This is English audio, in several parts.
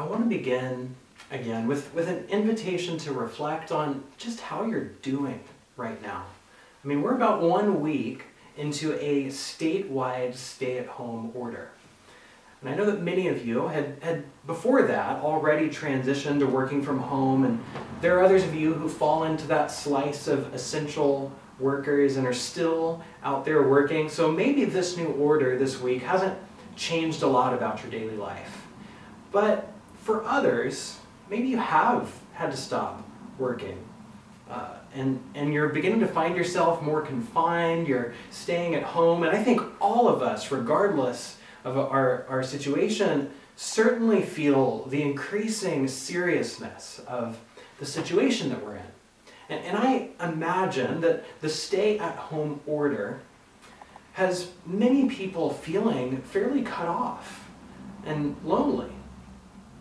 I want to begin again with, with an invitation to reflect on just how you're doing right now. I mean, we're about one week into a statewide stay at home order. And I know that many of you had, had before that already transitioned to working from home, and there are others of you who fall into that slice of essential workers and are still out there working. So maybe this new order this week hasn't changed a lot about your daily life. But for others, maybe you have had to stop working. Uh, and, and you're beginning to find yourself more confined, you're staying at home. And I think all of us, regardless of our, our situation, certainly feel the increasing seriousness of the situation that we're in. And, and I imagine that the stay at home order has many people feeling fairly cut off and lonely.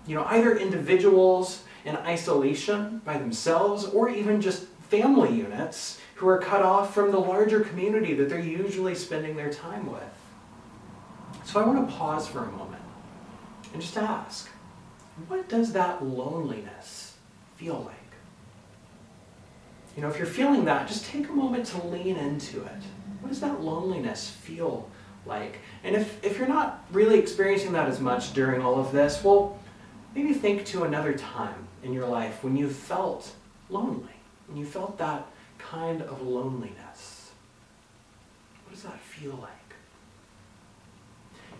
You know, either individuals in isolation by themselves or even just family units who are cut off from the larger community that they're usually spending their time with. So I want to pause for a moment and just ask what does that loneliness feel like? You know, if you're feeling that, just take a moment to lean into it. What does that loneliness feel like? And if, if you're not really experiencing that as much during all of this, well, maybe think to another time in your life when you felt lonely, when you felt that kind of loneliness. What does that feel like?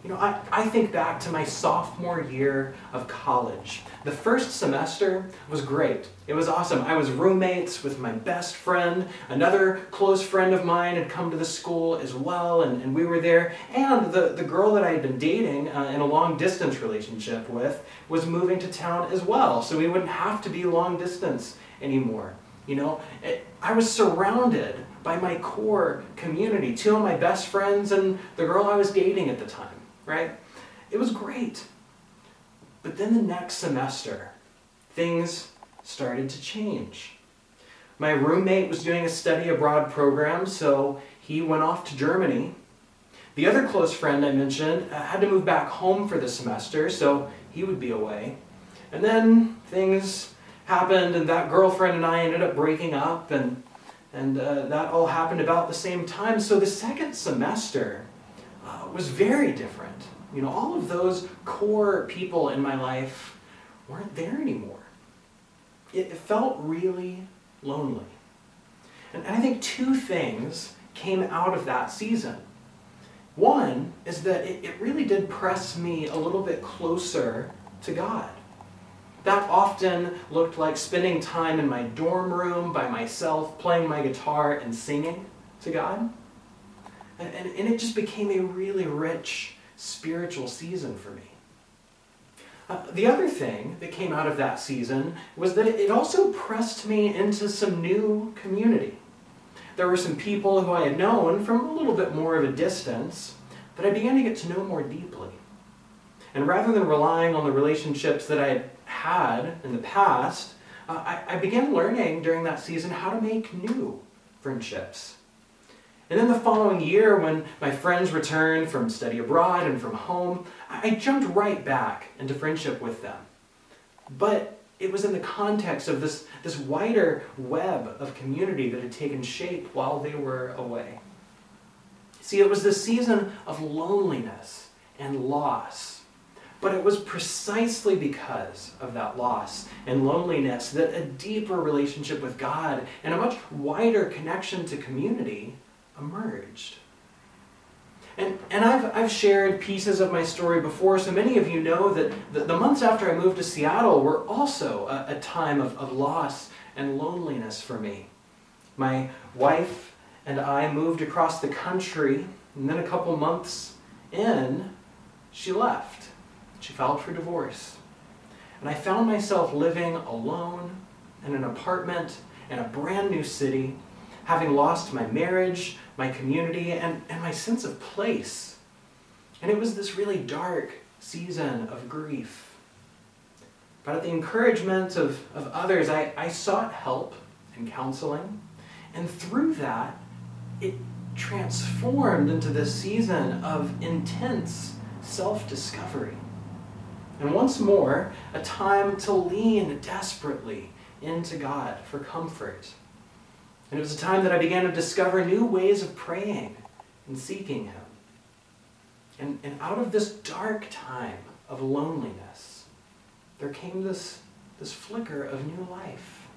You know, I, I think back to my sophomore year of college. The first semester was great. It was awesome. I was roommates with my best friend. Another close friend of mine had come to the school as well, and, and we were there. And the, the girl that I had been dating uh, in a long distance relationship with was moving to town as well, so we wouldn't have to be long distance anymore. You know, it, I was surrounded by my core community, two of my best friends and the girl I was dating at the time right? It was great. But then the next semester, things started to change. My roommate was doing a study abroad program, so he went off to Germany. The other close friend I mentioned uh, had to move back home for the semester, so he would be away. And then things happened, and that girlfriend and I ended up breaking up, and, and uh, that all happened about the same time. So the second semester was very different. You know, all of those core people in my life weren't there anymore. It, it felt really lonely. And, and I think two things came out of that season. One is that it, it really did press me a little bit closer to God. That often looked like spending time in my dorm room by myself, playing my guitar and singing to God. And, and, it just became a really rich spiritual season for me. Uh, the other thing that came out of that season was that it also pressed me into some new community. There were some people who I had known from a little bit more of a distance that I began to get to know more deeply. And rather than relying on the relationships that I had had in the past, uh, I, I began learning during that season how to make new friendships and then the following year, when my friends returned from study abroad and from home, I jumped right back into friendship with them. But it was in the context of this, this wider web of community that had taken shape while they were away. See, it was the season of loneliness and loss. But it was precisely because of that loss and loneliness that a deeper relationship with God and a much wider connection to community emerged. And, and I've, I've shared pieces of my story before, so many of you know that the, the months after I moved to Seattle were also a, a time of, of loss and loneliness for me. My wife and I moved across the country, and then a couple months in, she left. She filed for divorce. And I found myself living alone in an apartment in a brand new city, having lost my marriage, my community, and, and my sense of place. And it was this really dark season of grief. But at the encouragement of, of others, I, I sought help and counseling. And through that, it transformed into this season of intense self discovery. And once more, a time to lean desperately into God for comfort. And it was a time that I began to discover new ways of praying and seeking Him. And, and out of this dark time of loneliness, there came this, this flicker of new life.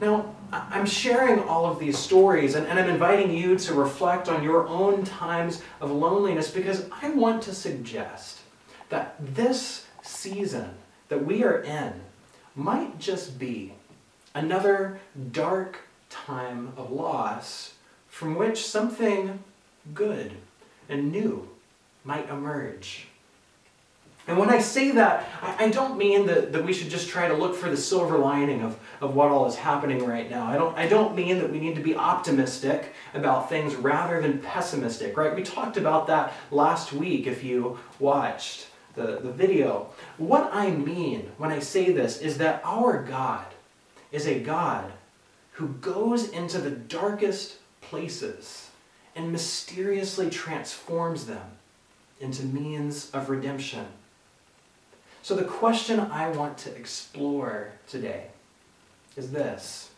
Now, I'm sharing all of these stories and, and I'm inviting you to reflect on your own times of loneliness because I want to suggest that this season that we are in might just be another dark time of loss from which something good and new might emerge. And when I say that, I, don't mean that, that we should just try to look for the silver lining of, of what all is happening right now. I don't, I don't mean that we need to be optimistic about things rather than pessimistic, right? We talked about that last week if you watched the, the video. What I mean when I say this is that our God is a God who goes into the darkest places and mysteriously transforms them into means of redemption. So, the question I want to explore today is this.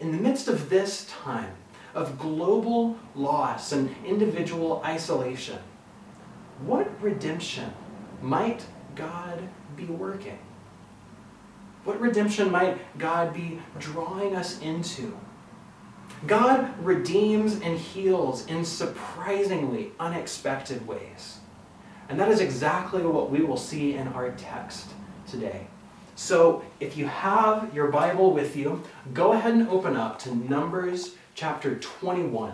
In the midst of this time of global loss and individual isolation, what redemption might God be working? What redemption might God be drawing us into? God redeems and heals in surprisingly unexpected ways. And that is exactly what we will see in our text today. So, if you have your Bible with you, go ahead and open up to Numbers chapter 21.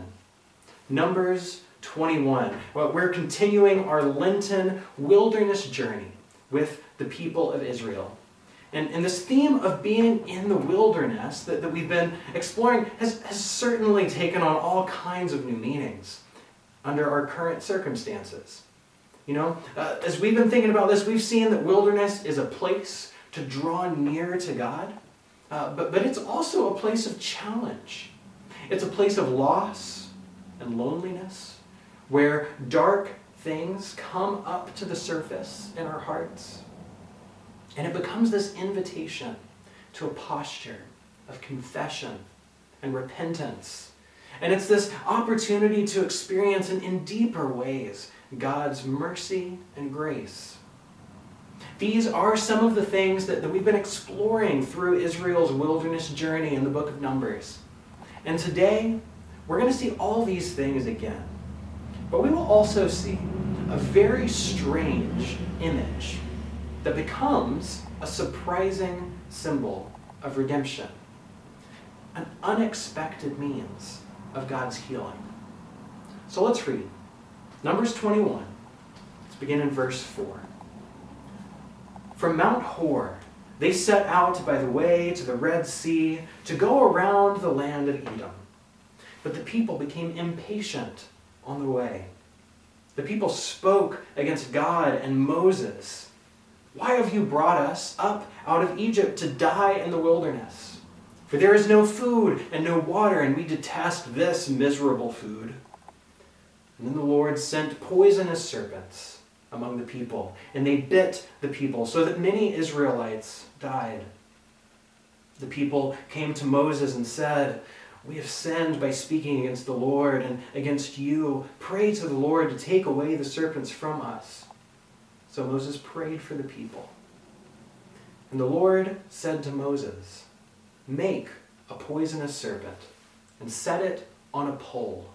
Numbers 21. Well, we're continuing our Lenten wilderness journey with the people of Israel. And, and this theme of being in the wilderness that, that we've been exploring has, has certainly taken on all kinds of new meanings under our current circumstances. You know, uh, as we've been thinking about this, we've seen that wilderness is a place to draw near to God, uh, but, but it's also a place of challenge. It's a place of loss and loneliness, where dark things come up to the surface in our hearts and it becomes this invitation to a posture of confession and repentance. And it's this opportunity to experience in, in deeper ways God's mercy and grace. These are some of the things that, that we've been exploring through Israel's wilderness journey in the book of Numbers. And today, we're going to see all these things again. But we will also see a very strange image that becomes a surprising symbol of redemption, an unexpected means of God's healing. So let's read Numbers 21. Let's begin in verse 4. From Mount Hor, they set out by the way to the Red Sea to go around the land of Edom. But the people became impatient on the way. The people spoke against God and Moses why have you brought us up out of Egypt to die in the wilderness? For there is no food and no water, and we detest this miserable food. And then the Lord sent poisonous serpents among the people, and they bit the people, so that many Israelites died. The people came to Moses and said, We have sinned by speaking against the Lord and against you. Pray to the Lord to take away the serpents from us. So Moses prayed for the people. And the Lord said to Moses, Make a poisonous serpent and set it on a pole,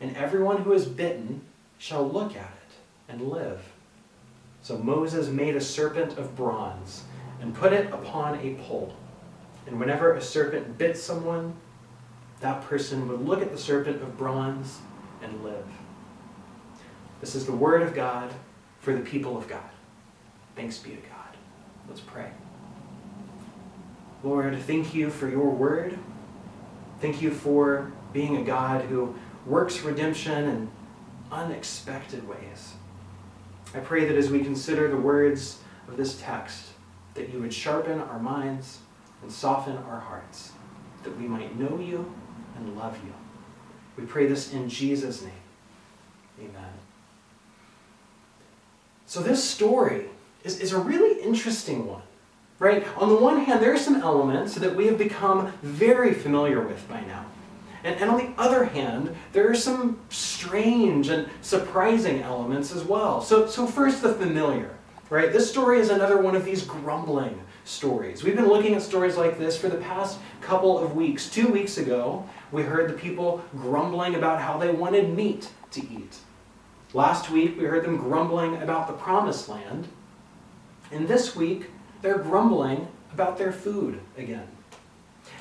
and everyone who is bitten shall look at it and live. So Moses made a serpent of bronze and put it upon a pole. And whenever a serpent bit someone, that person would look at the serpent of bronze and live. This is the word of God for the people of God. Thanks be to God. Let's pray. Lord, thank you for your word. Thank you for being a God who works redemption in unexpected ways. I pray that as we consider the words of this text, that you would sharpen our minds and soften our hearts, that we might know you and love you. We pray this in Jesus' name. Amen. So, this story is, is a really interesting one, right? On the one hand, there are some elements that we have become very familiar with by now. And, and on the other hand, there are some strange and surprising elements as well. So, so first, the familiar, right? This story is another one of these grumbling stories. We've been looking at stories like this for the past couple of weeks. Two weeks ago, we heard the people grumbling about how they wanted meat to eat. Last week, we heard them grumbling about the promised land. And this week, they're grumbling about their food again.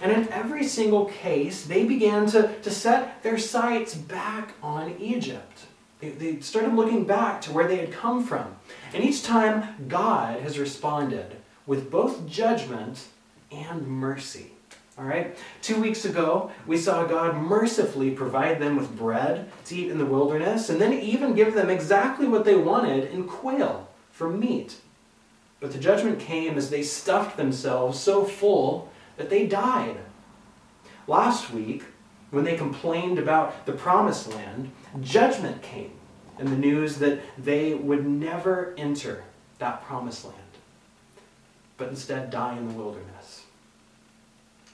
And in every single case, they began to, to set their sights back on Egypt. They, they started looking back to where they had come from. And each time, God has responded with both judgment and mercy. All right? Two weeks ago, we saw God mercifully provide them with bread to eat in the wilderness, and then even give them exactly what they wanted in quail for meat. But the judgment came as they stuffed themselves so full that they died. Last week, when they complained about the promised land, judgment came and the news that they would never enter that promised land, but instead die in the wilderness.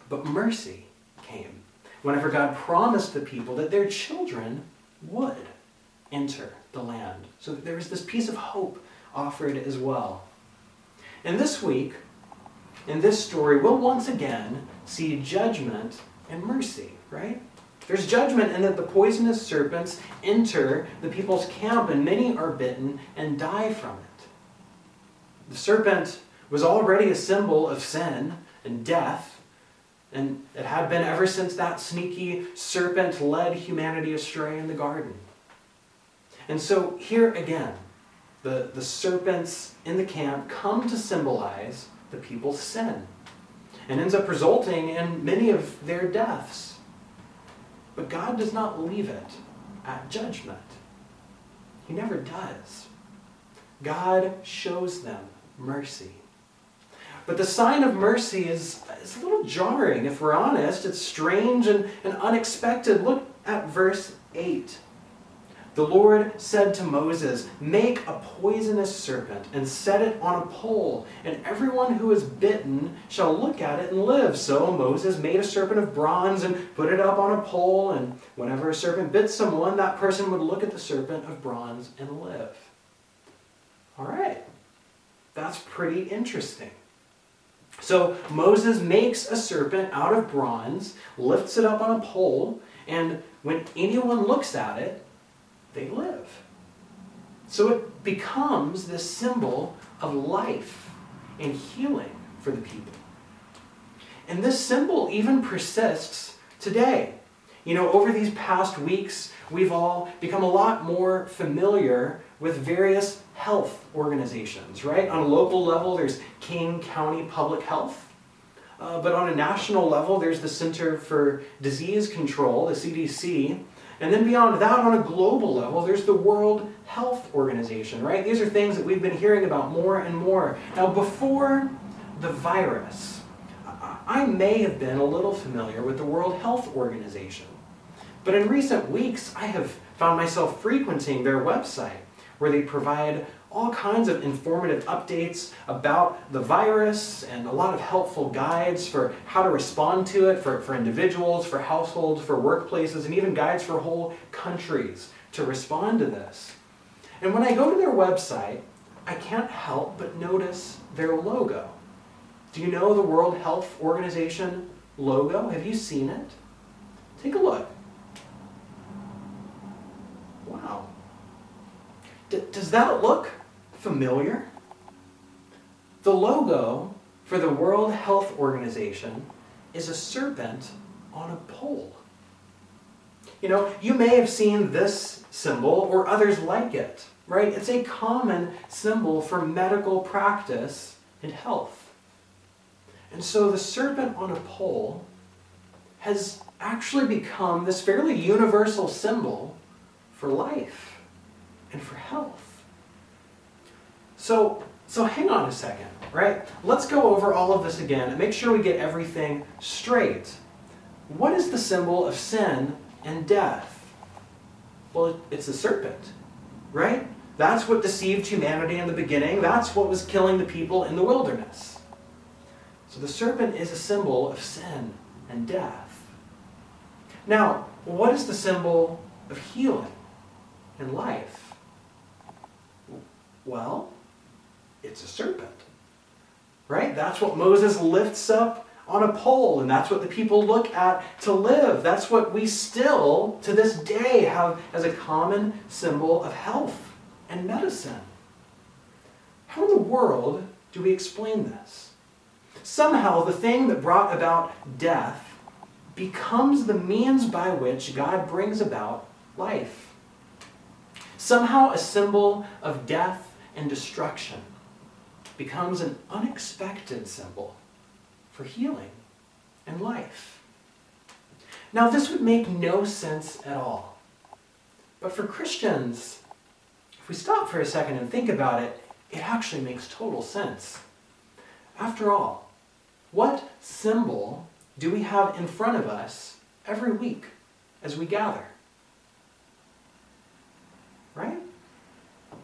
But mercy came whenever God promised the people that their children would enter the land. So there was this piece of hope offered as well. And this week, in this story, we'll once again see judgment and mercy, right? There's judgment in that the poisonous serpents enter the people's camp, and many are bitten and die from it. The serpent was already a symbol of sin and death, and it had been ever since that sneaky serpent led humanity astray in the garden. And so, here again, the, the serpents in the camp come to symbolize the people's sin and ends up resulting in many of their deaths. But God does not leave it at judgment. He never does. God shows them mercy. But the sign of mercy is, is a little jarring, if we're honest. It's strange and, and unexpected. Look at verse 8. The Lord said to Moses, Make a poisonous serpent and set it on a pole, and everyone who is bitten shall look at it and live. So Moses made a serpent of bronze and put it up on a pole, and whenever a serpent bit someone, that person would look at the serpent of bronze and live. All right, that's pretty interesting. So Moses makes a serpent out of bronze, lifts it up on a pole, and when anyone looks at it, they live. So it becomes this symbol of life and healing for the people. And this symbol even persists today. You know, over these past weeks, we've all become a lot more familiar with various health organizations, right? On a local level, there's King County Public Health. Uh, but on a national level, there's the Center for Disease Control, the CDC, and then beyond that, on a global level, there's the World Health Organization, right? These are things that we've been hearing about more and more. Now, before the virus, I may have been a little familiar with the World Health Organization. But in recent weeks, I have found myself frequenting their website where they provide all kinds of informative updates about the virus and a lot of helpful guides for how to respond to it for, for individuals, for households, for workplaces, and even guides for whole countries to respond to this. And when I go to their website, I can't help but notice their logo. Do you know the World Health Organization logo? Have you seen it? Take a look. Wow. D- does that look familiar? The logo for the World Health Organization is a serpent on a pole. You know, you may have seen this symbol or others like it, right? It's a common symbol for medical practice and health. And so the serpent on a pole has actually become this fairly universal symbol for life and for health. So, so hang on a second, right? Let's go over all of this again and make sure we get everything straight. What is the symbol of sin and death? Well, it's a serpent, right? That's what deceived humanity in the beginning. That's what was killing the people in the wilderness. So the serpent is a symbol of sin and death. Now, what is the symbol of healing and life? Well, it's a serpent. Right? That's what Moses lifts up on a pole, and that's what the people look at to live. That's what we still, to this day, have as a common symbol of health and medicine. How in the world do we explain this? Somehow, the thing that brought about death becomes the means by which God brings about life. Somehow, a symbol of death and destruction becomes an unexpected symbol for healing and life. Now, this would make no sense at all. But for Christians, if we stop for a second and think about it, it actually makes total sense. After all, what symbol do we have in front of us every week as we gather? Right?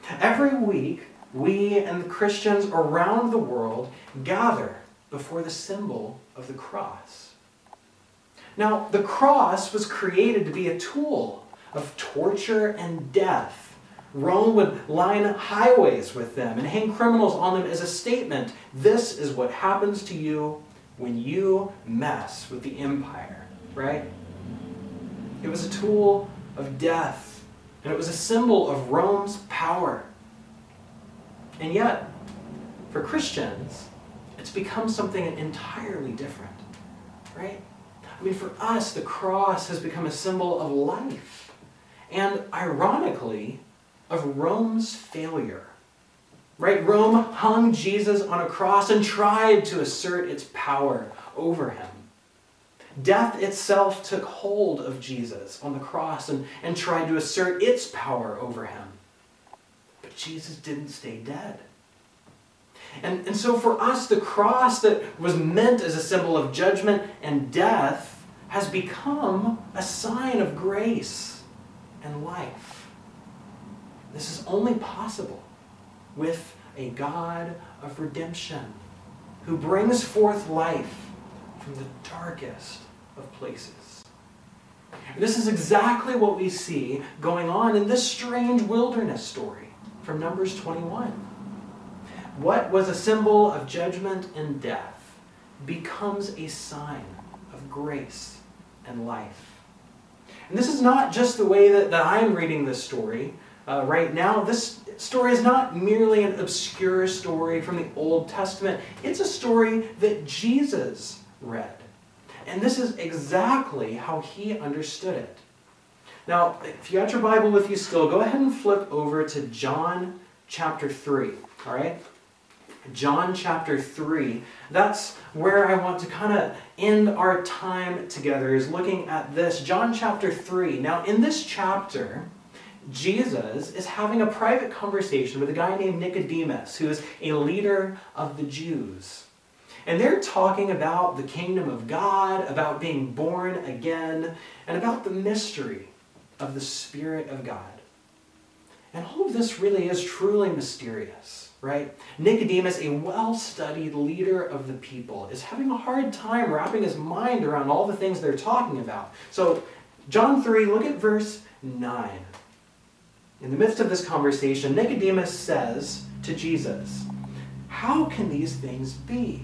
Every week, we and the Christians around the world gather before the symbol of the cross. Now, the cross was created to be a tool of torture and death. Rome would line highways with them and hang criminals on them as a statement this is what happens to you when you mess with the empire, right? It was a tool of death, and it was a symbol of Rome's power. And yet, for Christians, it's become something entirely different, right? I mean, for us, the cross has become a symbol of life, and ironically, of Rome's failure. Right? Rome hung Jesus on a cross and tried to assert its power over him. Death itself took hold of Jesus on the cross and, and tried to assert its power over him. But Jesus didn't stay dead. And, and so for us, the cross that was meant as a symbol of judgment and death has become a sign of grace and life. This is only possible with a God of redemption who brings forth life from the darkest of places. This is exactly what we see going on in this strange wilderness story from Numbers 21. What was a symbol of judgment and death becomes a sign of grace and life. And this is not just the way that, that I'm reading this story uh, right now. This story is not merely an obscure story from the Old Testament, it's a story that Jesus read. And this is exactly how he understood it. Now, if you got your Bible with you still, go ahead and flip over to John chapter 3. All right? John chapter 3. That's where I want to kind of end our time together, is looking at this. John chapter 3. Now, in this chapter, Jesus is having a private conversation with a guy named Nicodemus, who is a leader of the Jews. And they're talking about the kingdom of God, about being born again, and about the mystery of the Spirit of God. And all of this really is truly mysterious, right? Nicodemus, a well studied leader of the people, is having a hard time wrapping his mind around all the things they're talking about. So, John 3, look at verse 9. In the midst of this conversation, Nicodemus says to Jesus, How can these things be?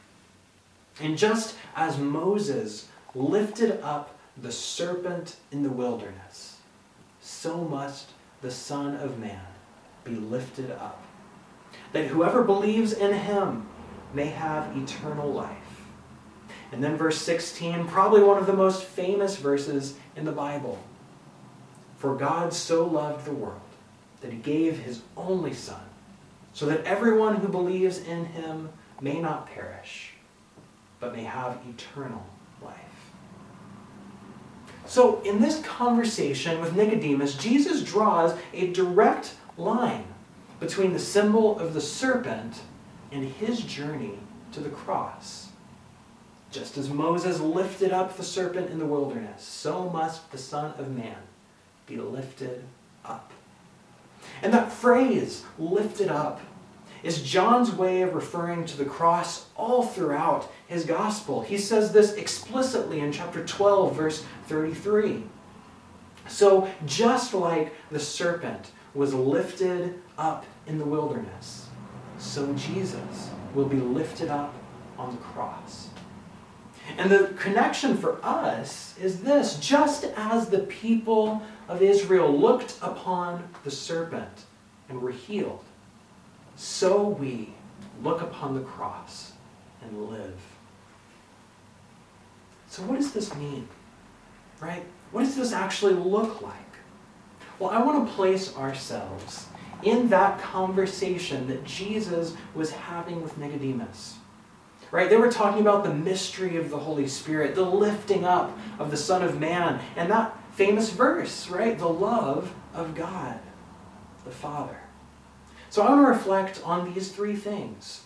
And just as Moses lifted up the serpent in the wilderness, so must the Son of Man be lifted up, that whoever believes in him may have eternal life. And then verse 16, probably one of the most famous verses in the Bible. For God so loved the world that he gave his only Son, so that everyone who believes in him may not perish, but may have eternal life. So, in this conversation with Nicodemus, Jesus draws a direct line between the symbol of the serpent and his journey to the cross. Just as Moses lifted up the serpent in the wilderness, so must the Son of Man be lifted up. And that phrase, lifted up, is John's way of referring to the cross all throughout his gospel. He says this explicitly in chapter 12, verse 33. So, just like the serpent was lifted up in the wilderness, so Jesus will be lifted up on the cross. And the connection for us is this just as the people of Israel looked upon the serpent and were healed, so we look upon the cross and live. So, what does this mean? Right? What does this actually look like? Well, I want to place ourselves in that conversation that Jesus was having with Nicodemus. Right? They were talking about the mystery of the Holy Spirit, the lifting up of the Son of Man, and that famous verse, right? The love of God, the Father. So I want to reflect on these three things.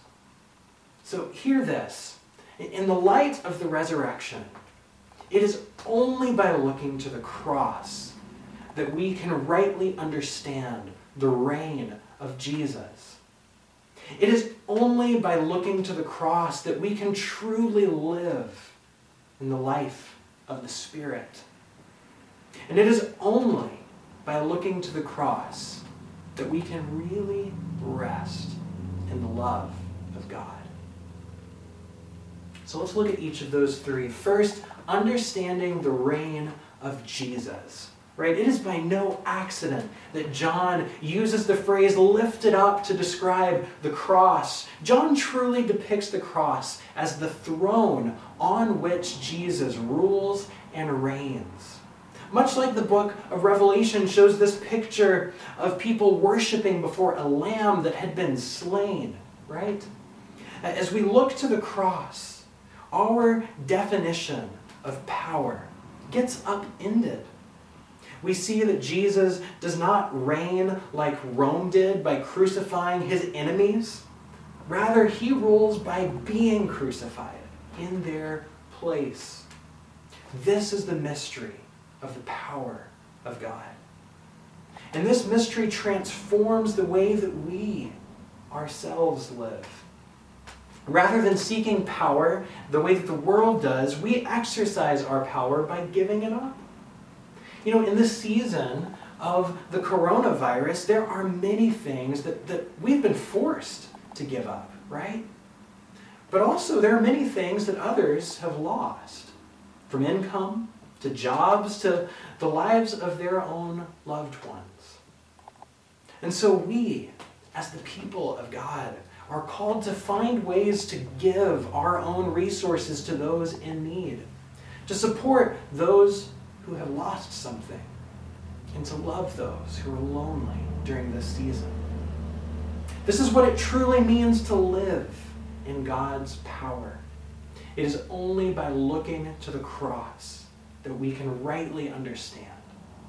So hear this. In the light of the resurrection, it is only by looking to the cross that we can rightly understand the reign of Jesus. It is only by looking to the cross that we can truly live in the life of the Spirit. And it is only by looking to the cross that we can really rest in the love of God. So let's look at each of those three. First, understanding the reign of Jesus. Right? It is by no accident that John uses the phrase lifted up to describe the cross. John truly depicts the cross as the throne on which Jesus rules and reigns. Much like the book of Revelation shows this picture of people worshiping before a lamb that had been slain, right? As we look to the cross, our definition of power gets upended. We see that Jesus does not reign like Rome did by crucifying his enemies. Rather, he rules by being crucified in their place. This is the mystery of the power of God. And this mystery transforms the way that we ourselves live. Rather than seeking power the way that the world does, we exercise our power by giving it up. You know, in this season of the coronavirus, there are many things that, that we've been forced to give up, right? But also, there are many things that others have lost from income to jobs to the lives of their own loved ones. And so, we, as the people of God, are called to find ways to give our own resources to those in need, to support those who have lost something, and to love those who are lonely during this season. This is what it truly means to live in God's power. It is only by looking to the cross that we can rightly understand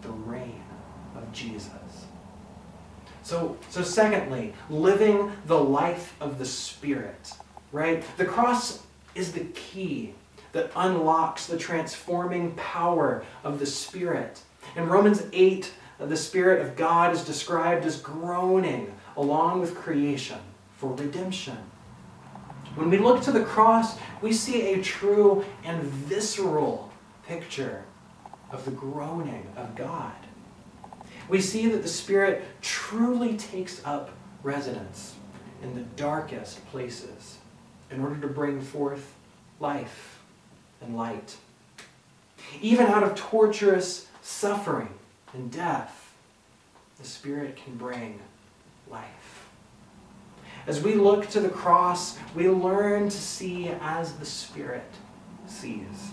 the reign of Jesus. So, so secondly, living the life of the Spirit, right? The cross is the key that unlocks the transforming power of the Spirit. In Romans 8, the Spirit of God is described as groaning along with creation for redemption. When we look to the cross, we see a true and visceral picture of the groaning of God we see that the Spirit truly takes up residence in the darkest places in order to bring forth life and light. Even out of torturous suffering and death, the Spirit can bring life. As we look to the cross, we learn to see as the Spirit sees.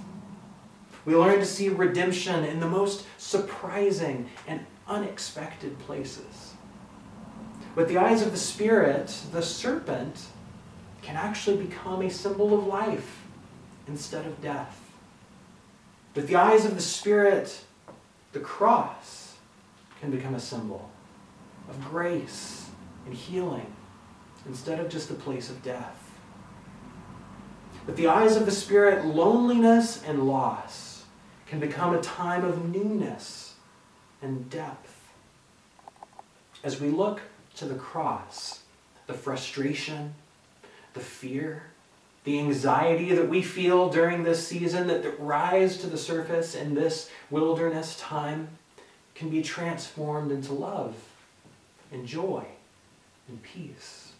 We learn to see redemption in the most surprising and unexpected places. With the eyes of the Spirit, the serpent can actually become a symbol of life instead of death. With the eyes of the Spirit, the cross can become a symbol of grace and healing instead of just a place of death. With the eyes of the Spirit, loneliness and loss can become a time of newness and depth. As we look to the cross, the frustration, the fear, the anxiety that we feel during this season that, that rise to the surface in this wilderness time can be transformed into love and joy and peace.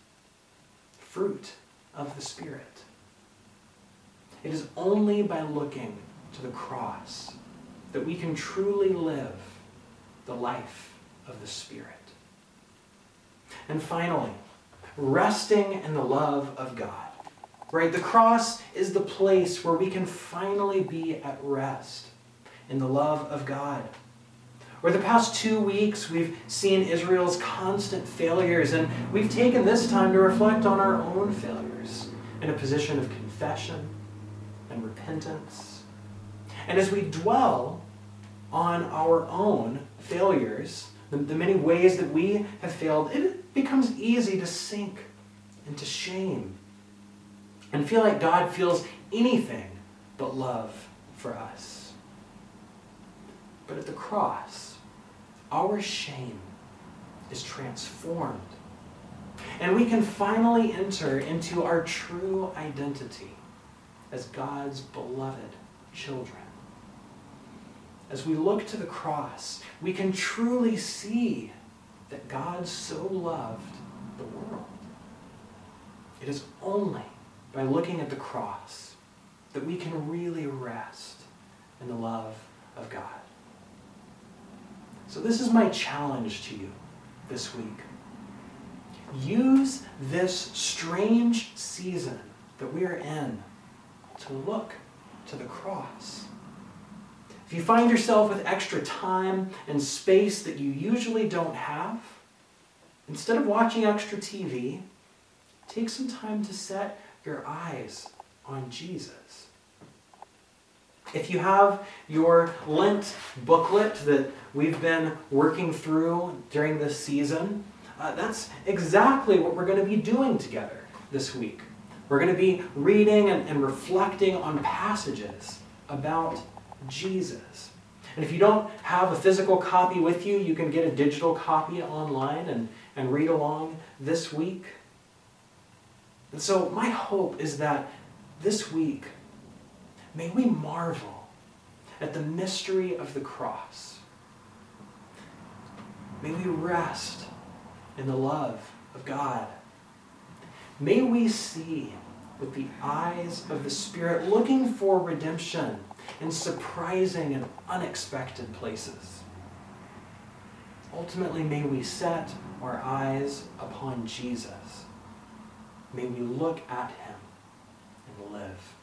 Fruit of the Spirit. It is only by looking to the cross that we can truly live the life of the Spirit. And finally, resting in the love of God. Right? The cross is the place where we can finally be at rest in the love of God. Over the past two weeks, we've seen Israel's constant failures, and we've taken this time to reflect on our own failures in a position of confession and repentance. And as we dwell on our own failures, the, the many ways that we have failed, it becomes easy to sink into shame and feel like God feels anything but love for us. But at the cross, our shame is transformed. And we can finally enter into our true identity as God's beloved children. As we look to the cross, we can truly see that God so loved the world. It is only by looking at the cross that we can really rest in the love of God. So, this is my challenge to you this week. Use this strange season that we are in to look to the cross. If you find yourself with extra time and space that you usually don't have, instead of watching extra TV, take some time to set your eyes on Jesus. If you have your Lent booklet that we've been working through during this season, uh, that's exactly what we're going to be doing together this week. We're going to be reading and, and reflecting on passages about Jesus. And if you don't have a physical copy with you, you can get a digital copy online and, and read along this week. And so, my hope is that this week, may we marvel at the mystery of the cross. May we rest in the love of God. May we see with the eyes of the Spirit, looking for redemption in surprising and unexpected places. Ultimately, may we set our eyes upon Jesus. May we look at him and live.